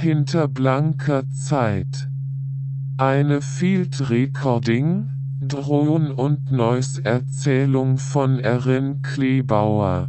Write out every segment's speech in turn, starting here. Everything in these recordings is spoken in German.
Hinter blanker Zeit. Eine Field Recording, Drohnen und Noise Erzählung von Erin Klebauer.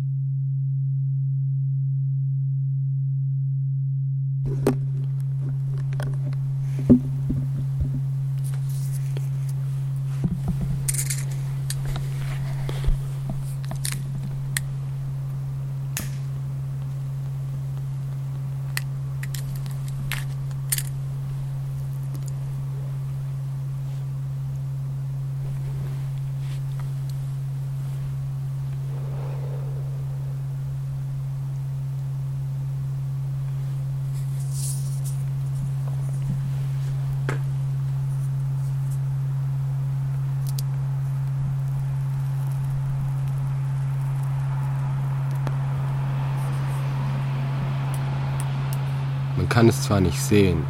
Kann es zwar nicht sehen,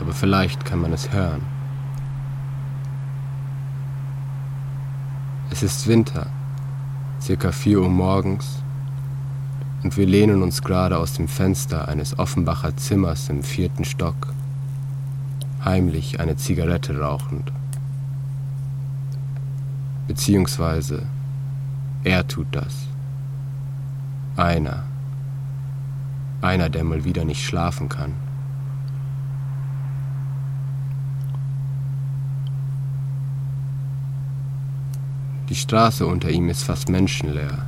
aber vielleicht kann man es hören. Es ist Winter, circa 4 Uhr morgens, und wir lehnen uns gerade aus dem Fenster eines Offenbacher Zimmers im vierten Stock, heimlich eine Zigarette rauchend. Beziehungsweise, er tut das. Einer. Einer, der mal wieder nicht schlafen kann. Die Straße unter ihm ist fast menschenleer.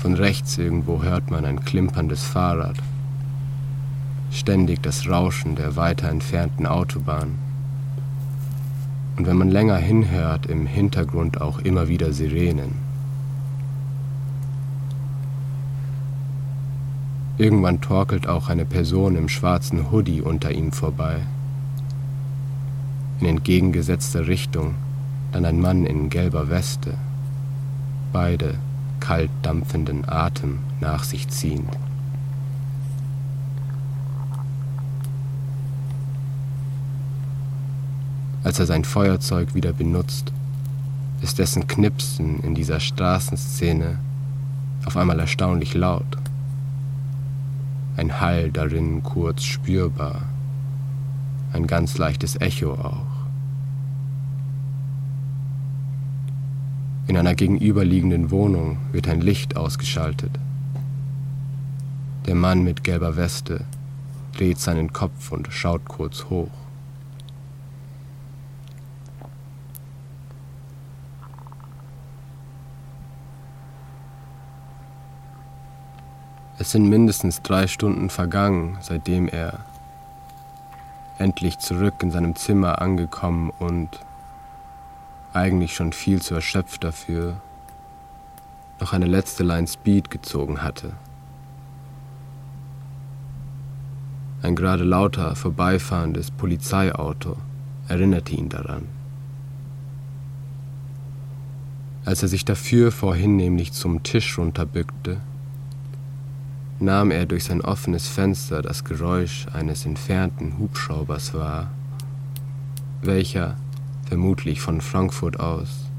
Von rechts irgendwo hört man ein klimperndes Fahrrad. Ständig das Rauschen der weiter entfernten Autobahn. Und wenn man länger hinhört, im Hintergrund auch immer wieder Sirenen. Irgendwann torkelt auch eine Person im schwarzen Hoodie unter ihm vorbei. In entgegengesetzter Richtung dann ein Mann in gelber Weste. Beide kalt dampfenden Atem nach sich ziehen. Als er sein Feuerzeug wieder benutzt, ist dessen Knipsen in dieser Straßenszene auf einmal erstaunlich laut ein Hall darin kurz spürbar, ein ganz leichtes Echo auch. In einer gegenüberliegenden Wohnung wird ein Licht ausgeschaltet. Der Mann mit gelber Weste dreht seinen Kopf und schaut kurz hoch. Es sind mindestens drei Stunden vergangen, seitdem er endlich zurück in seinem Zimmer angekommen und eigentlich schon viel zu erschöpft dafür, noch eine letzte Line Speed gezogen hatte. Ein gerade lauter vorbeifahrendes Polizeiauto erinnerte ihn daran. Als er sich dafür vorhin nämlich zum Tisch runterbückte, nahm er durch sein offenes Fenster das Geräusch eines entfernten Hubschraubers wahr, welcher, vermutlich von Frankfurt aus,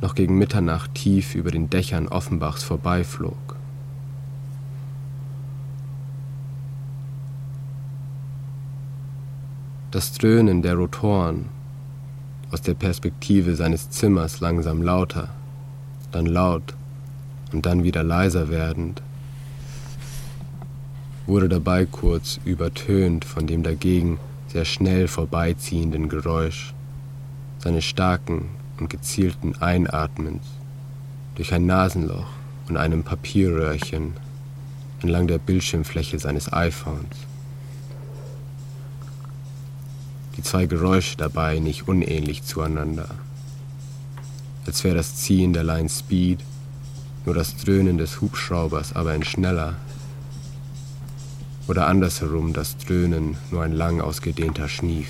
noch gegen Mitternacht tief über den Dächern Offenbachs vorbeiflog. Das Dröhnen der Rotoren aus der Perspektive seines Zimmers langsam lauter, dann laut und dann wieder leiser werdend, wurde dabei kurz übertönt von dem dagegen sehr schnell vorbeiziehenden Geräusch seines starken und gezielten Einatmens durch ein Nasenloch und einem Papierröhrchen entlang der Bildschirmfläche seines iPhones. Die zwei Geräusche dabei nicht unähnlich zueinander, als wäre das Ziehen der Line Speed nur das Dröhnen des Hubschraubers aber ein schneller, oder andersherum das Dröhnen nur ein lang ausgedehnter Schnief.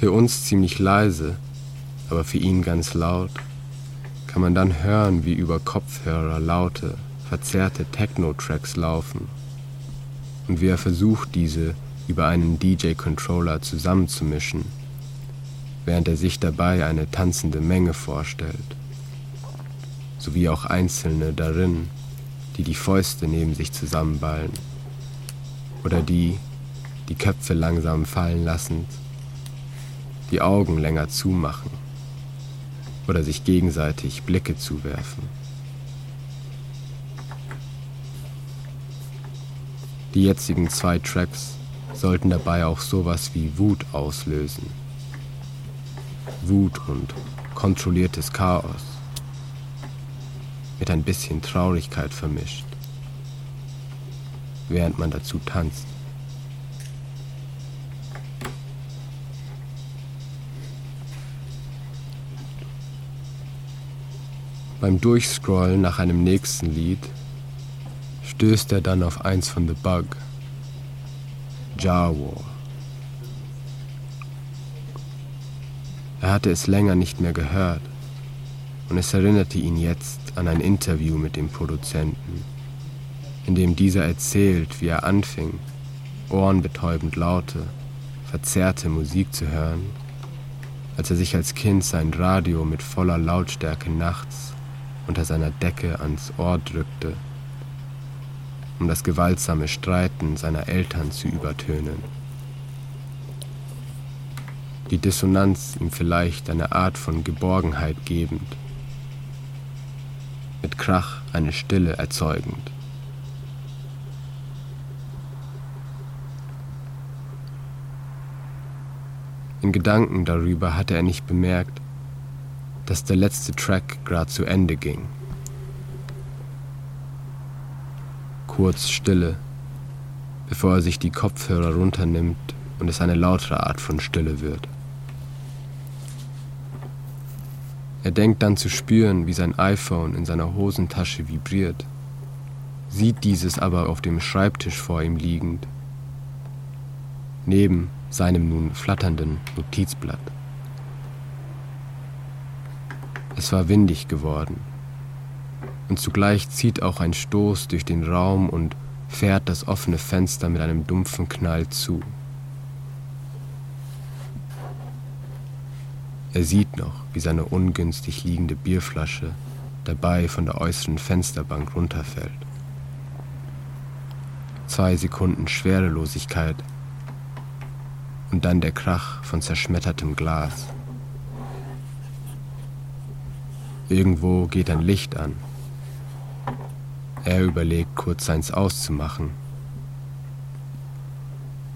Für uns ziemlich leise, aber für ihn ganz laut, kann man dann hören, wie über Kopfhörer laute, verzerrte Techno-Tracks laufen und wie er versucht, diese über einen DJ-Controller zusammenzumischen während er sich dabei eine tanzende Menge vorstellt, sowie auch Einzelne darin, die die Fäuste neben sich zusammenballen oder die, die Köpfe langsam fallen lassend, die Augen länger zumachen oder sich gegenseitig Blicke zuwerfen. Die jetzigen zwei Tracks sollten dabei auch sowas wie Wut auslösen. Wut und kontrolliertes Chaos mit ein bisschen Traurigkeit vermischt, während man dazu tanzt. Beim Durchscrollen nach einem nächsten Lied stößt er dann auf eins von The Bug, Jar War. Er hatte es länger nicht mehr gehört und es erinnerte ihn jetzt an ein Interview mit dem Produzenten, in dem dieser erzählt, wie er anfing, ohrenbetäubend laute, verzerrte Musik zu hören, als er sich als Kind sein Radio mit voller Lautstärke nachts unter seiner Decke ans Ohr drückte, um das gewaltsame Streiten seiner Eltern zu übertönen. Die Dissonanz ihm vielleicht eine Art von Geborgenheit gebend, mit Krach eine Stille erzeugend. In Gedanken darüber hatte er nicht bemerkt, dass der letzte Track gerade zu Ende ging. Kurz Stille, bevor er sich die Kopfhörer runternimmt und es eine lautere Art von Stille wird. Er denkt dann zu spüren, wie sein iPhone in seiner Hosentasche vibriert, sieht dieses aber auf dem Schreibtisch vor ihm liegend, neben seinem nun flatternden Notizblatt. Es war windig geworden. Und zugleich zieht auch ein Stoß durch den Raum und fährt das offene Fenster mit einem dumpfen Knall zu. Er sieht noch, wie seine ungünstig liegende Bierflasche dabei von der äußeren Fensterbank runterfällt. Zwei Sekunden Schwerelosigkeit und dann der Krach von zerschmettertem Glas. Irgendwo geht ein Licht an. Er überlegt kurz seins auszumachen.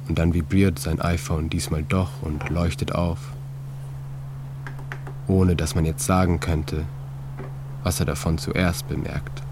Und dann vibriert sein iPhone diesmal doch und leuchtet auf, ohne dass man jetzt sagen könnte, was er davon zuerst bemerkt.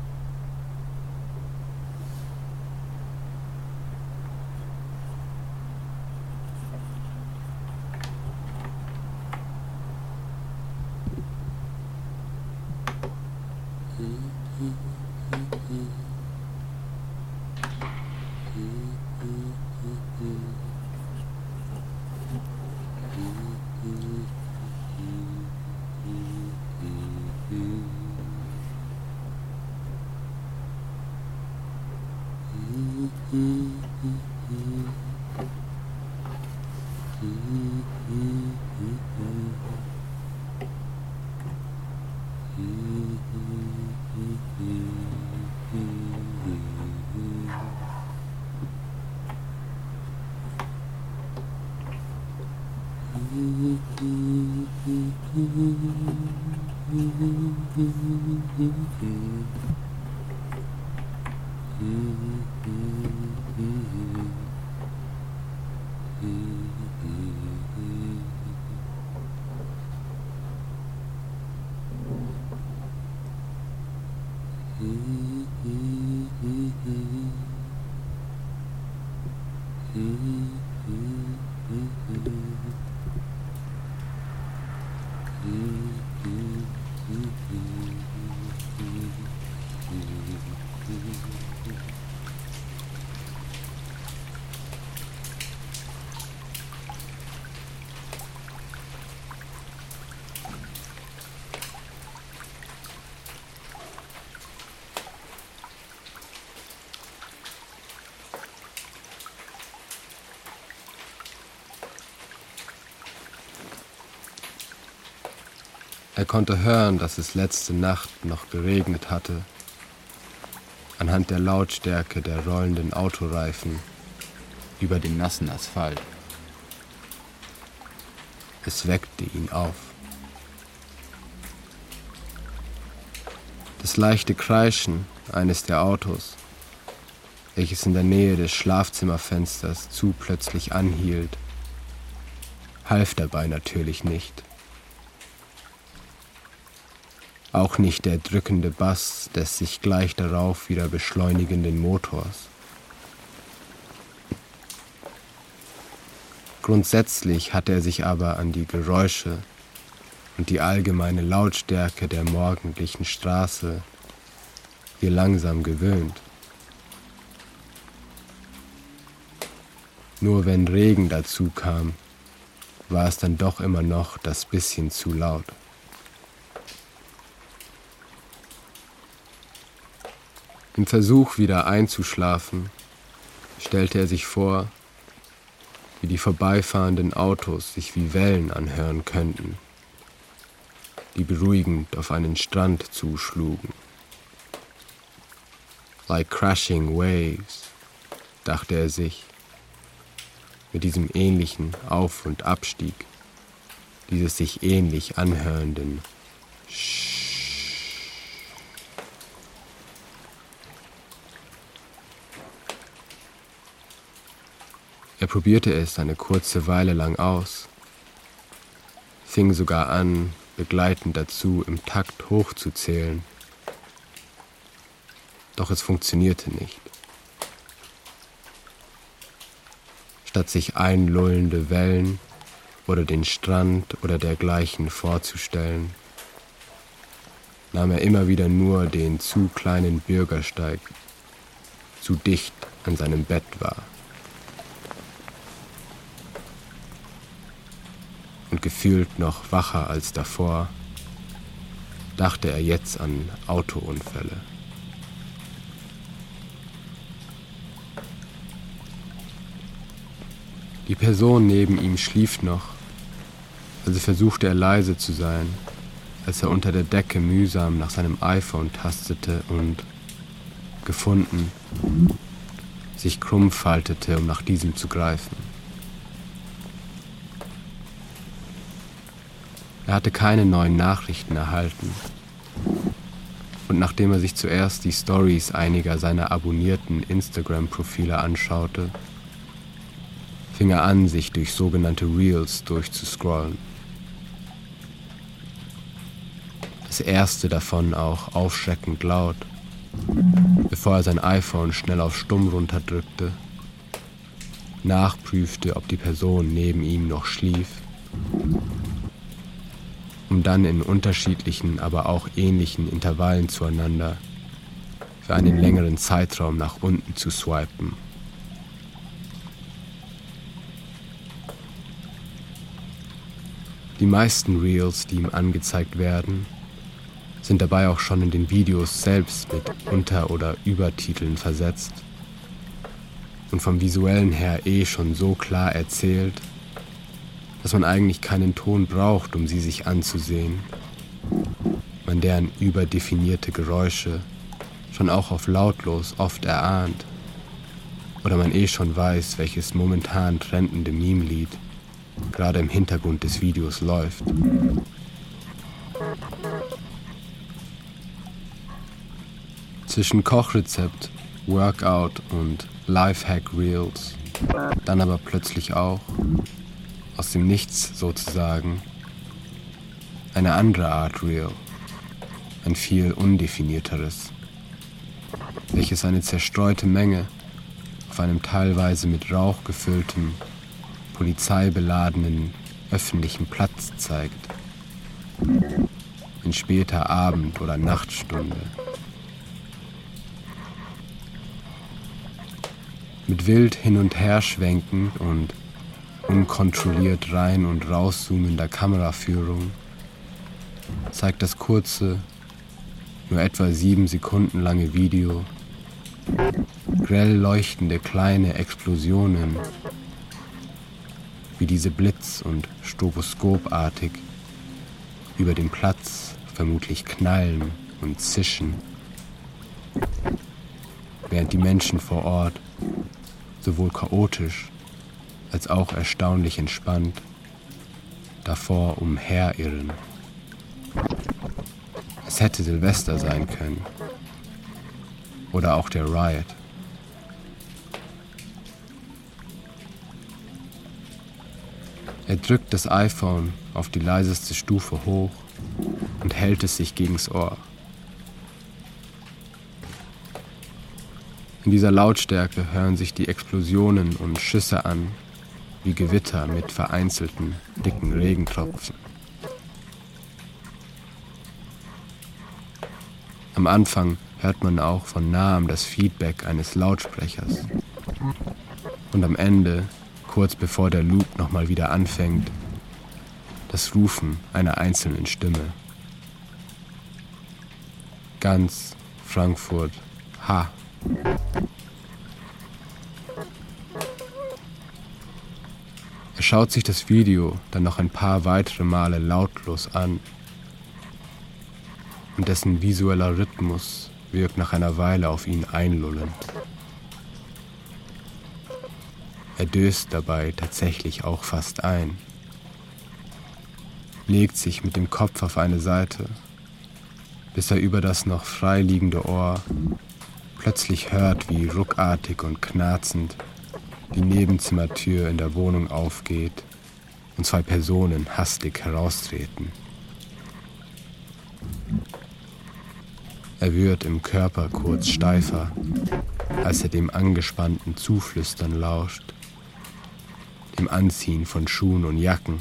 Er konnte hören, dass es letzte Nacht noch geregnet hatte, anhand der Lautstärke der rollenden Autoreifen über den nassen Asphalt. Es weckte ihn auf. Das leichte Kreischen eines der Autos, welches in der Nähe des Schlafzimmerfensters zu plötzlich anhielt, half dabei natürlich nicht. Auch nicht der drückende Bass des sich gleich darauf wieder beschleunigenden Motors. Grundsätzlich hatte er sich aber an die Geräusche und die allgemeine Lautstärke der morgendlichen Straße hier langsam gewöhnt. Nur wenn Regen dazu kam, war es dann doch immer noch das bisschen zu laut. Im Versuch wieder einzuschlafen, stellte er sich vor, wie die vorbeifahrenden Autos sich wie Wellen anhören könnten, die beruhigend auf einen Strand zuschlugen. Like crashing waves, dachte er sich, mit diesem ähnlichen Auf- und Abstieg, dieses sich ähnlich anhörenden Sch Er probierte es eine kurze Weile lang aus, fing sogar an, begleitend dazu im Takt hochzuzählen. Doch es funktionierte nicht. Statt sich einlullende Wellen oder den Strand oder dergleichen vorzustellen, nahm er immer wieder nur den zu kleinen Bürgersteig, zu dicht an seinem Bett wahr. Und gefühlt noch wacher als davor, dachte er jetzt an Autounfälle. Die Person neben ihm schlief noch, also versuchte er leise zu sein, als er unter der Decke mühsam nach seinem iPhone tastete und, gefunden, sich krumm faltete, um nach diesem zu greifen. Er hatte keine neuen Nachrichten erhalten. Und nachdem er sich zuerst die Stories einiger seiner abonnierten Instagram-Profile anschaute, fing er an, sich durch sogenannte Reels durchzuscrollen. Das erste davon auch aufschreckend laut, bevor er sein iPhone schnell auf Stumm runterdrückte, nachprüfte, ob die Person neben ihm noch schlief um dann in unterschiedlichen, aber auch ähnlichen Intervallen zueinander für einen längeren Zeitraum nach unten zu swipen. Die meisten Reels, die ihm angezeigt werden, sind dabei auch schon in den Videos selbst mit Unter- oder Übertiteln versetzt und vom visuellen her eh schon so klar erzählt, dass man eigentlich keinen Ton braucht, um sie sich anzusehen. Man deren überdefinierte Geräusche schon auch auf lautlos oft erahnt. Oder man eh schon weiß, welches momentan trendende Meme-Lied gerade im Hintergrund des Videos läuft. Zwischen Kochrezept, Workout und Lifehack Reels, dann aber plötzlich auch aus dem Nichts sozusagen, eine andere Art Real, ein viel undefinierteres, welches eine zerstreute Menge auf einem teilweise mit Rauch gefüllten, polizeibeladenen öffentlichen Platz zeigt, in später Abend- oder Nachtstunde. Mit wild hin und her schwenken und unkontrolliert rein und rauszoomender Kameraführung zeigt das kurze, nur etwa sieben Sekunden lange Video. Grell leuchtende kleine Explosionen, wie diese blitz- und stroboskopartig über dem Platz vermutlich knallen und zischen, während die Menschen vor Ort sowohl chaotisch als auch erstaunlich entspannt davor umherirren. Es hätte Silvester sein können. Oder auch der Riot. Er drückt das iPhone auf die leiseste Stufe hoch und hält es sich gegens Ohr. In dieser Lautstärke hören sich die Explosionen und Schüsse an, wie Gewitter mit vereinzelten, dicken Regentropfen. Am Anfang hört man auch von nahem das Feedback eines Lautsprechers. Und am Ende, kurz bevor der Loop nochmal wieder anfängt, das Rufen einer einzelnen Stimme. Ganz Frankfurt, ha! Schaut sich das Video dann noch ein paar weitere Male lautlos an und dessen visueller Rhythmus wirkt nach einer Weile auf ihn einlullend. Er döst dabei tatsächlich auch fast ein, legt sich mit dem Kopf auf eine Seite, bis er über das noch freiliegende Ohr plötzlich hört, wie ruckartig und knarzend die Nebenzimmertür in der Wohnung aufgeht und zwei Personen hastig heraustreten. Er wird im Körper kurz steifer, als er dem angespannten Zuflüstern lauscht, dem Anziehen von Schuhen und Jacken,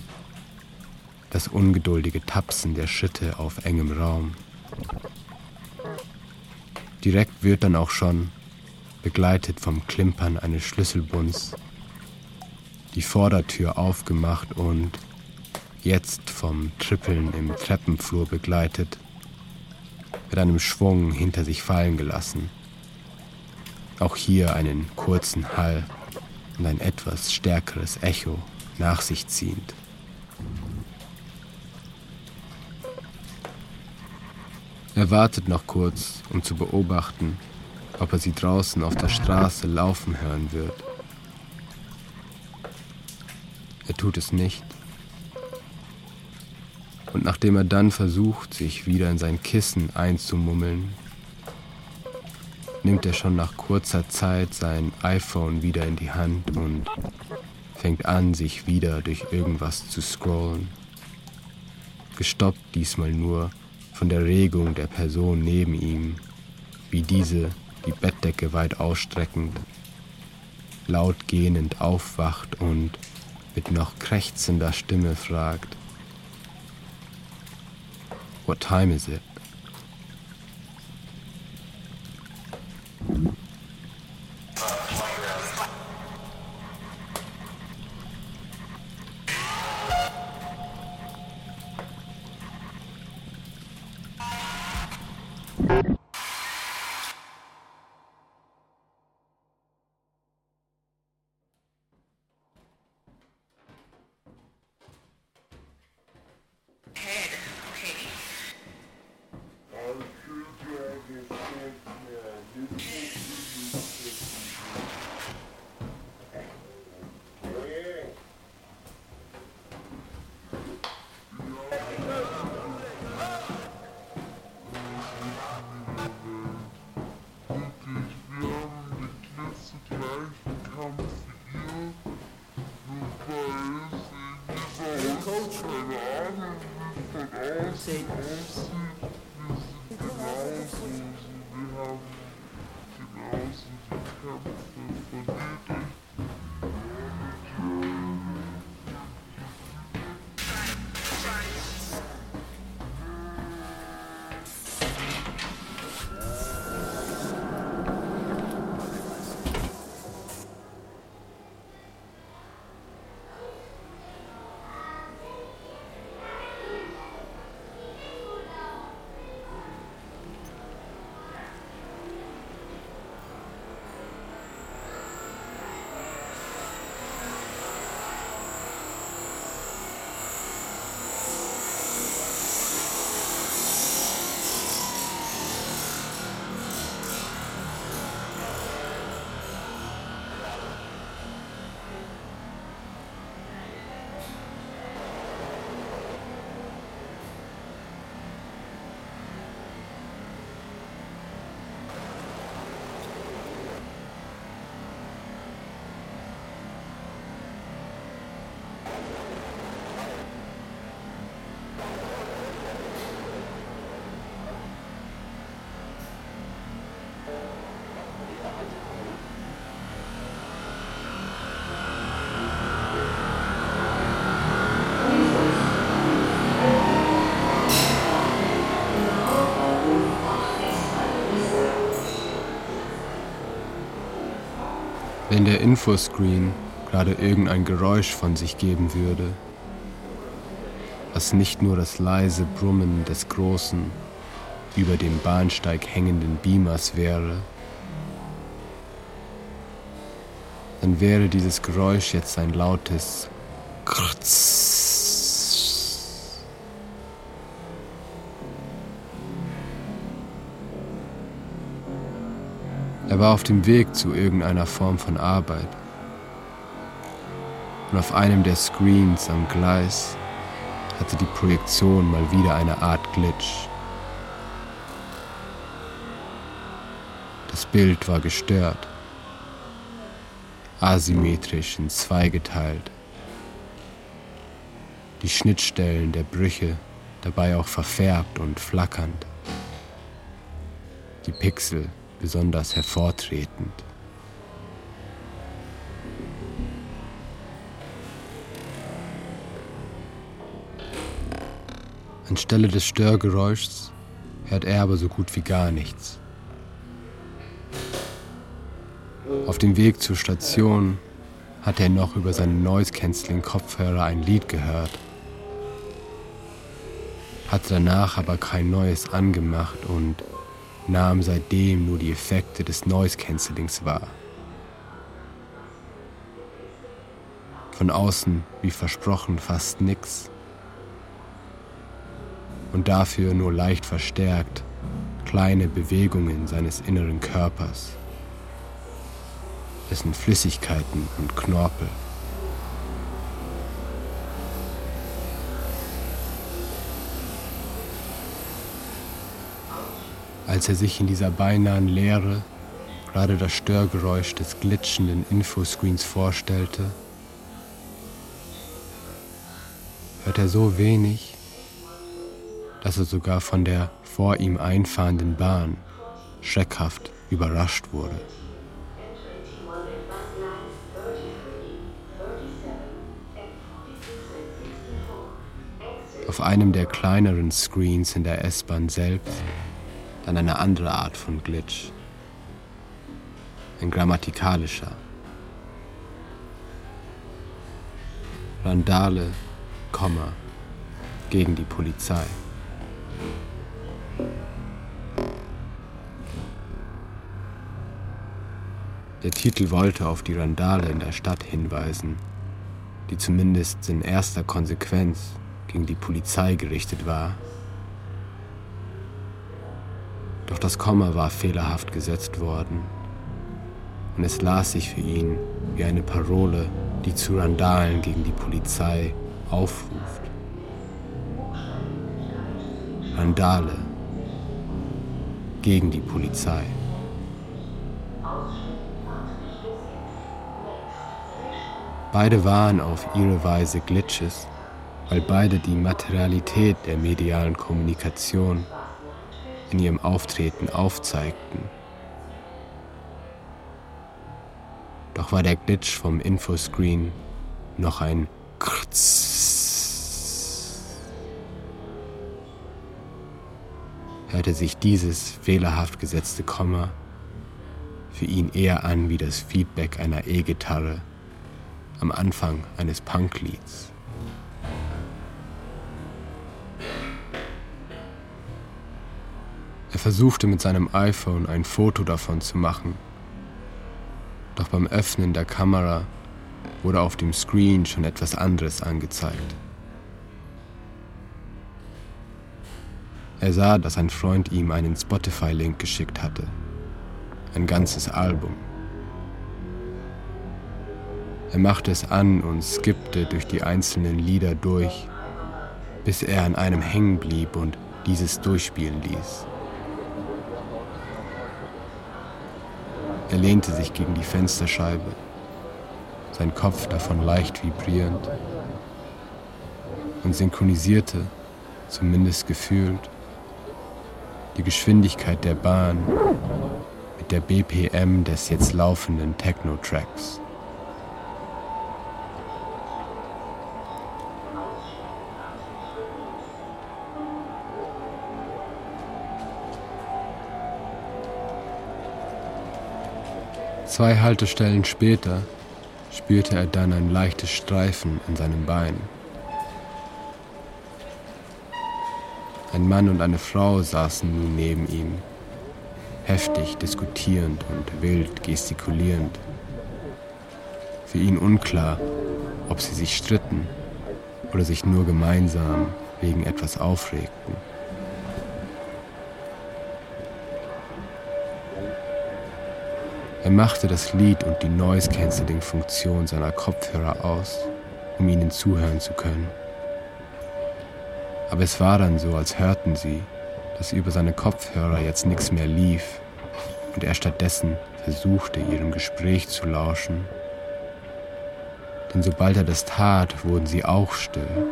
das ungeduldige Tapsen der Schritte auf engem Raum. Direkt wird dann auch schon begleitet vom Klimpern eines Schlüsselbunds, die Vordertür aufgemacht und jetzt vom Trippeln im Treppenflur begleitet, mit einem Schwung hinter sich fallen gelassen. Auch hier einen kurzen Hall und ein etwas stärkeres Echo nach sich ziehend. Er wartet noch kurz, um zu beobachten, ob er sie draußen auf der Straße laufen hören wird. Er tut es nicht. Und nachdem er dann versucht, sich wieder in sein Kissen einzumummeln, nimmt er schon nach kurzer Zeit sein iPhone wieder in die Hand und fängt an, sich wieder durch irgendwas zu scrollen. Gestoppt diesmal nur von der Regung der Person neben ihm, wie diese die Bettdecke weit ausstreckend, laut gähnend aufwacht und mit noch krächzender Stimme fragt, What time is it? Savior. Der Infoscreen gerade irgendein Geräusch von sich geben würde, was nicht nur das leise Brummen des großen, über dem Bahnsteig hängenden Beamers wäre, dann wäre dieses Geräusch jetzt ein lautes Krtz. Er war auf dem Weg zu irgendeiner Form von Arbeit. Und auf einem der Screens am Gleis hatte die Projektion mal wieder eine Art Glitch. Das Bild war gestört, asymmetrisch in zwei geteilt die Schnittstellen der Brüche dabei auch verfärbt und flackernd, die Pixel besonders hervortretend. Anstelle des Störgeräuschs hört er aber so gut wie gar nichts. Auf dem Weg zur Station hat er noch über seinen Noise-Canceling-Kopfhörer ein Lied gehört hatte danach aber kein neues angemacht und nahm seitdem nur die Effekte des Noise Cancellings wahr. Von außen, wie versprochen, fast nix. Und dafür nur leicht verstärkt kleine Bewegungen seines inneren Körpers, dessen Flüssigkeiten und Knorpel als er sich in dieser beinahen Leere gerade das Störgeräusch des glitschenden Infoscreens vorstellte, hört er so wenig, dass er sogar von der vor ihm einfahrenden Bahn schreckhaft überrascht wurde. Auf einem der kleineren Screens in der S-Bahn selbst dann eine andere Art von Glitch. Ein grammatikalischer. Randale, Komma, gegen die Polizei. Der Titel wollte auf die Randale in der Stadt hinweisen, die zumindest in erster Konsequenz gegen die Polizei gerichtet war doch das Komma war fehlerhaft gesetzt worden. Und es las sich für ihn wie eine Parole, die zu Randalen gegen die Polizei aufruft. Randale gegen die Polizei. Beide waren auf ihre Weise Glitches, weil beide die Materialität der medialen Kommunikation in ihrem Auftreten aufzeigten. Doch war der Glitch vom Infoscreen noch ein Krtz. Hörte sich dieses fehlerhaft gesetzte Komma für ihn eher an wie das Feedback einer E-Gitarre am Anfang eines Punklieds. Er versuchte mit seinem iPhone ein Foto davon zu machen. Doch beim Öffnen der Kamera wurde auf dem Screen schon etwas anderes angezeigt. Er sah, dass ein Freund ihm einen Spotify-Link geschickt hatte. Ein ganzes Album. Er machte es an und skippte durch die einzelnen Lieder durch, bis er an einem hängen blieb und dieses durchspielen ließ. Er lehnte sich gegen die Fensterscheibe, sein Kopf davon leicht vibrierend, und synchronisierte, zumindest gefühlt, die Geschwindigkeit der Bahn mit der BPM des jetzt laufenden Techno-Tracks. Zwei Haltestellen später spürte er dann ein leichtes Streifen an seinem Bein. Ein Mann und eine Frau saßen nun neben ihm, heftig diskutierend und wild gestikulierend. Für ihn unklar, ob sie sich stritten oder sich nur gemeinsam wegen etwas aufregten. Er machte das Lied und die Noise-Canceling-Funktion seiner Kopfhörer aus, um ihnen zuhören zu können. Aber es war dann so, als hörten sie, dass über seine Kopfhörer jetzt nichts mehr lief und er stattdessen versuchte, ihrem Gespräch zu lauschen. Denn sobald er das tat, wurden sie auch still.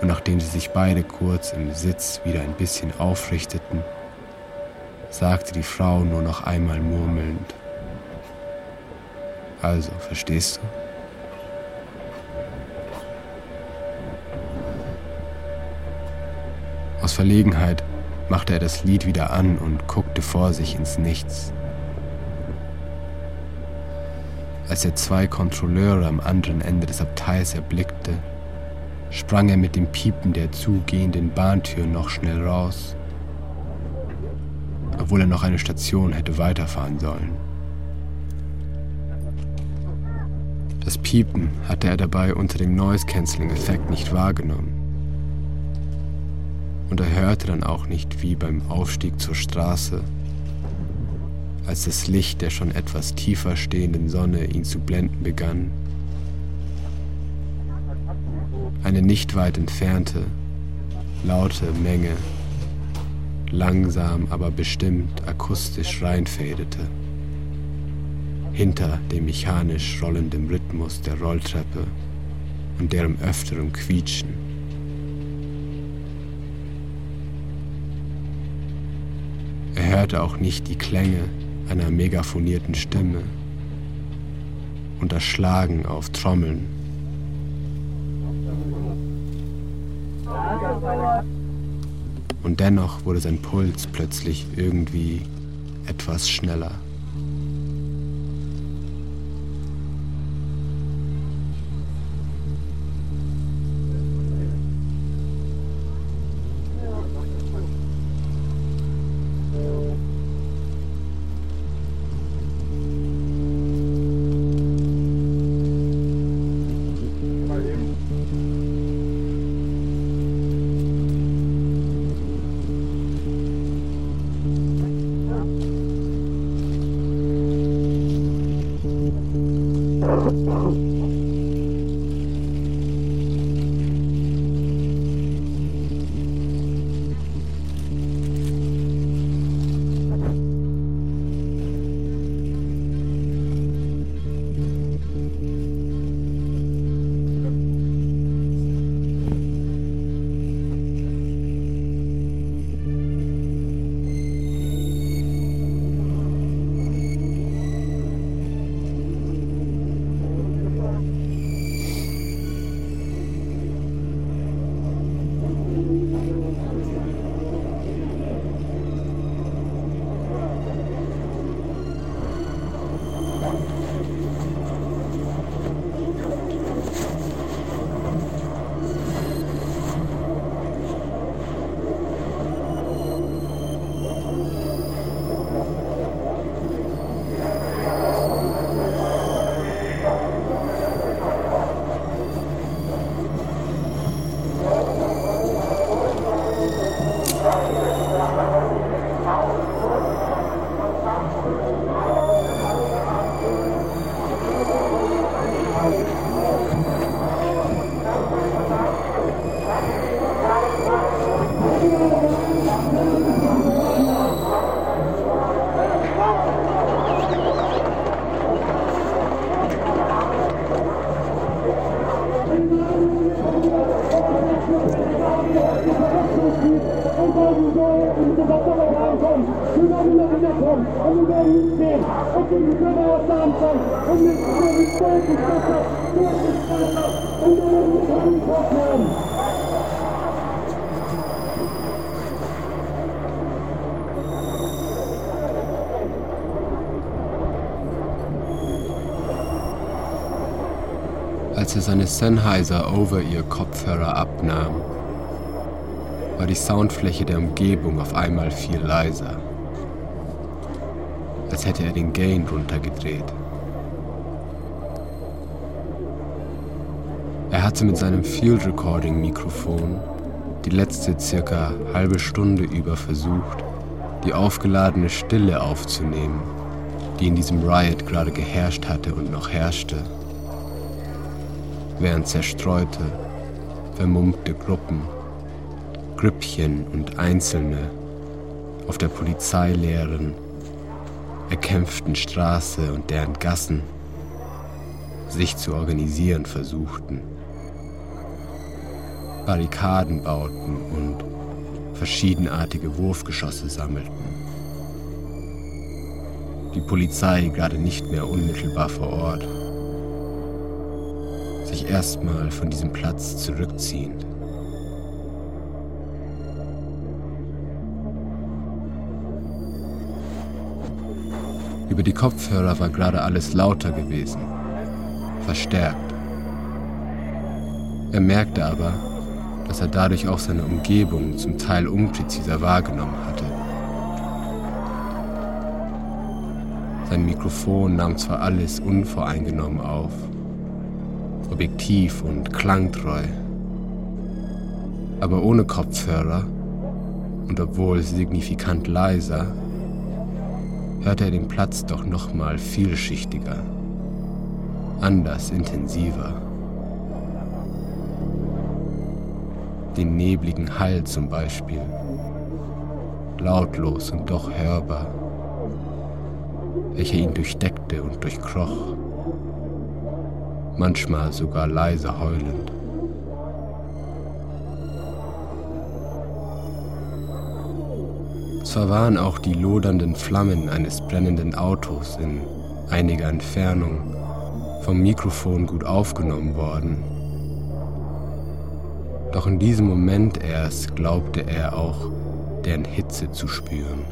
Und nachdem sie sich beide kurz im Sitz wieder ein bisschen aufrichteten, sagte die Frau nur noch einmal murmelnd. Also, verstehst du? Aus Verlegenheit machte er das Lied wieder an und guckte vor sich ins Nichts. Als er zwei Kontrolleure am anderen Ende des Abteils erblickte, sprang er mit dem Piepen der zugehenden Bahntür noch schnell raus obwohl er noch eine Station hätte weiterfahren sollen. Das Piepen hatte er dabei unter dem Noise-Canceling-Effekt nicht wahrgenommen. Und er hörte dann auch nicht wie beim Aufstieg zur Straße, als das Licht der schon etwas tiefer stehenden Sonne ihn zu blenden begann. Eine nicht weit entfernte, laute Menge langsam aber bestimmt akustisch reinfädete. Hinter dem mechanisch rollenden Rhythmus der Rolltreppe und deren öfterem Quietschen. Er hörte auch nicht die Klänge einer megaphonierten Stimme und das Schlagen auf Trommeln. Und dennoch wurde sein Puls plötzlich irgendwie etwas schneller. Als er seine Sennheiser Over-Ear-Kopfhörer abnahm, war die Soundfläche der Umgebung auf einmal viel leiser, als hätte er den Gain runtergedreht. Er hatte mit seinem Field Recording Mikrofon die letzte circa halbe Stunde über versucht, die aufgeladene Stille aufzunehmen, die in diesem Riot gerade geherrscht hatte und noch herrschte während zerstreute, vermummte Gruppen, Grüppchen und Einzelne auf der polizeileeren, erkämpften Straße und deren Gassen sich zu organisieren versuchten, Barrikaden bauten und verschiedenartige Wurfgeschosse sammelten. Die Polizei gerade nicht mehr unmittelbar vor Ort sich erstmal von diesem Platz zurückziehend. Über die Kopfhörer war gerade alles lauter gewesen, verstärkt. Er merkte aber, dass er dadurch auch seine Umgebung zum Teil unpräziser wahrgenommen hatte. Sein Mikrofon nahm zwar alles unvoreingenommen auf, objektiv und klangtreu. Aber ohne Kopfhörer und obwohl signifikant leiser, hörte er den Platz doch nochmal vielschichtiger, anders intensiver. Den nebligen Hall zum Beispiel, lautlos und doch hörbar, welcher ihn durchdeckte und durchkroch manchmal sogar leise heulend. Zwar waren auch die lodernden Flammen eines brennenden Autos in einiger Entfernung vom Mikrofon gut aufgenommen worden, doch in diesem Moment erst glaubte er auch deren Hitze zu spüren.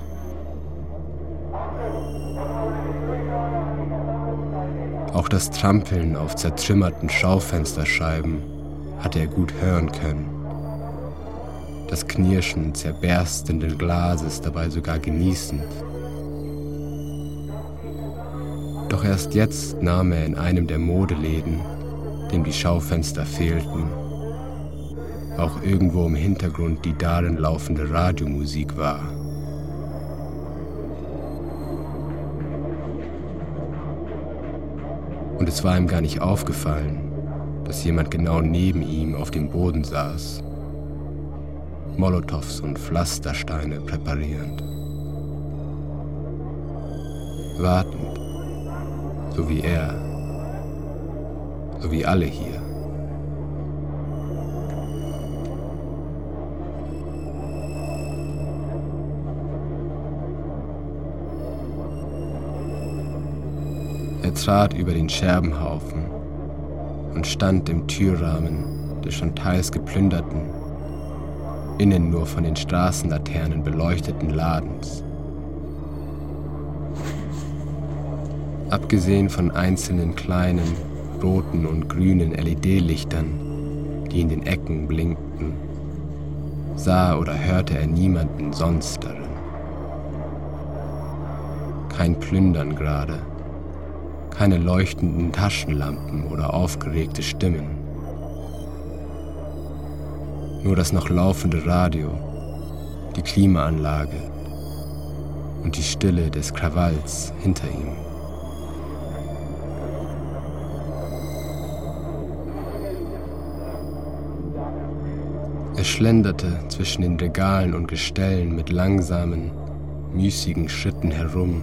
Auch das Trampeln auf zertrümmerten Schaufensterscheiben hatte er gut hören können. Das Knirschen zerberstenden Glases dabei sogar genießend. Doch erst jetzt nahm er in einem der Modeläden, dem die Schaufenster fehlten, auch irgendwo im Hintergrund die darin laufende Radiomusik wahr. Und es war ihm gar nicht aufgefallen, dass jemand genau neben ihm auf dem Boden saß, Molotows und Pflastersteine präparierend. Wartend, so wie er, so wie alle hier. Trat über den Scherbenhaufen und stand im Türrahmen des schon teils geplünderten, innen nur von den Straßenlaternen beleuchteten Ladens. Abgesehen von einzelnen kleinen, roten und grünen LED-Lichtern, die in den Ecken blinkten, sah oder hörte er niemanden sonst darin. Kein Plündern gerade keine leuchtenden Taschenlampen oder aufgeregte Stimmen. Nur das noch laufende Radio, die Klimaanlage und die Stille des Krawalls hinter ihm. Er schlenderte zwischen den Regalen und Gestellen mit langsamen, müßigen Schritten herum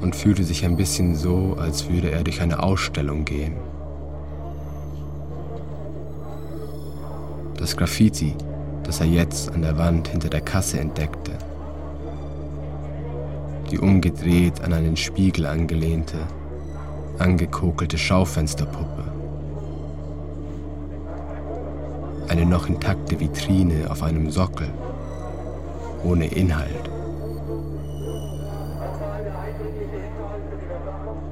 und fühlte sich ein bisschen so, als würde er durch eine Ausstellung gehen. Das Graffiti, das er jetzt an der Wand hinter der Kasse entdeckte, die umgedreht an einen Spiegel angelehnte, angekokelte Schaufensterpuppe, eine noch intakte Vitrine auf einem Sockel, ohne Inhalt.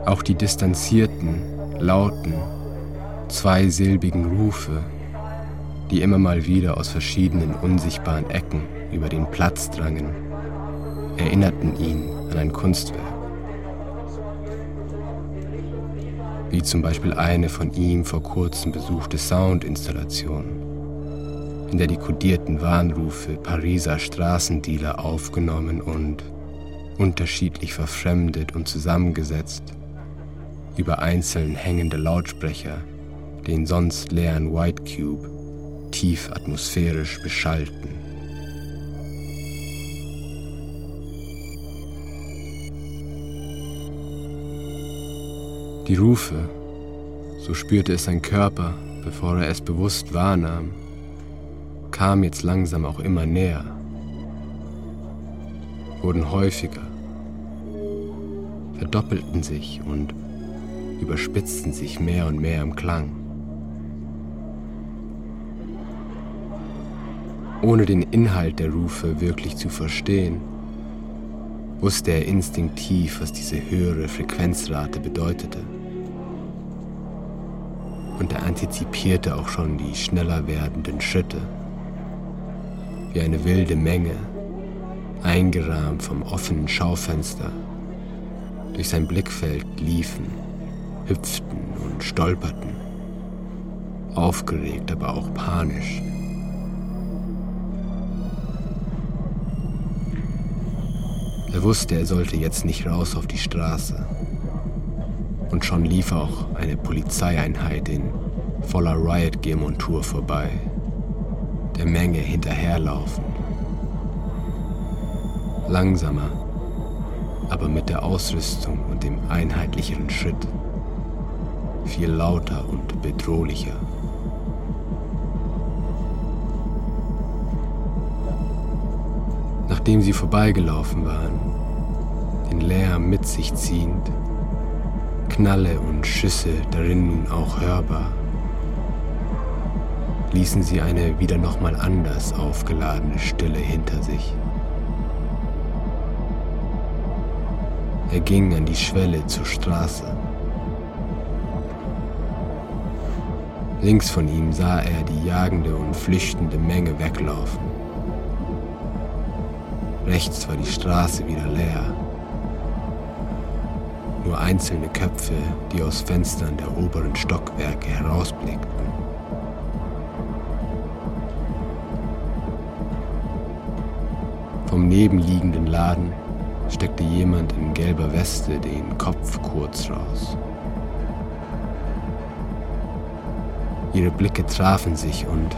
Auch die distanzierten, lauten, zweisilbigen Rufe, die immer mal wieder aus verschiedenen unsichtbaren Ecken über den Platz drangen, erinnerten ihn an ein Kunstwerk. Wie zum Beispiel eine von ihm vor kurzem besuchte Soundinstallation, in der die kodierten Warnrufe Pariser Straßendealer aufgenommen und unterschiedlich verfremdet und zusammengesetzt über einzeln hängende Lautsprecher den sonst leeren White Cube tief atmosphärisch beschallten. Die Rufe, so spürte es sein Körper, bevor er es bewusst wahrnahm, kamen jetzt langsam auch immer näher, wurden häufiger, verdoppelten sich und überspitzten sich mehr und mehr im Klang. Ohne den Inhalt der Rufe wirklich zu verstehen, wusste er instinktiv, was diese höhere Frequenzrate bedeutete. Und er antizipierte auch schon die schneller werdenden Schritte, wie eine wilde Menge, eingerahmt vom offenen Schaufenster, durch sein Blickfeld liefen, hüpften und stolperten, aufgeregt, aber auch panisch. Er wusste, er sollte jetzt nicht raus auf die Straße. Und schon lief auch eine Polizeieinheit in voller Riot-Gear-Montur vorbei, der Menge hinterherlaufend. Langsamer, aber mit der Ausrüstung und dem einheitlicheren Schritt. Viel lauter und bedrohlicher. Nachdem sie vorbeigelaufen waren, den Lärm mit sich ziehend, Knalle und Schüsse darin nun auch hörbar, ließen sie eine wieder nochmal anders aufgeladene Stille hinter sich. Er ging an die Schwelle zur Straße. Links von ihm sah er die jagende und flüchtende Menge weglaufen. Rechts war die Straße wieder leer. Nur einzelne Köpfe, die aus Fenstern der oberen Stockwerke herausblickten. Vom nebenliegenden Laden steckte jemand in gelber Weste den Kopf kurz raus. Ihre Blicke trafen sich und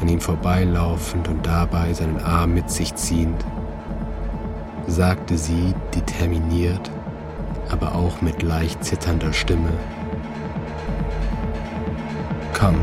an ihm vorbeilaufend und dabei seinen Arm mit sich ziehend, sagte sie determiniert, aber auch mit leicht zitternder Stimme. Komm.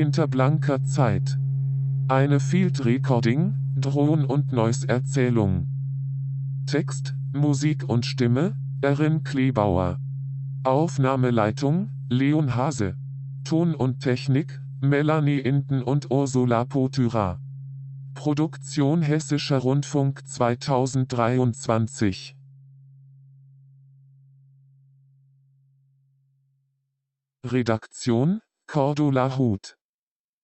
Hinter blanker Zeit. Eine Field Recording, Drohnen und Noise Erzählung. Text, Musik und Stimme, Erin Klebauer. Aufnahmeleitung, Leon Hase. Ton und Technik, Melanie Inden und Ursula Potyra. Produktion Hessischer Rundfunk 2023 Redaktion, Cordula Huth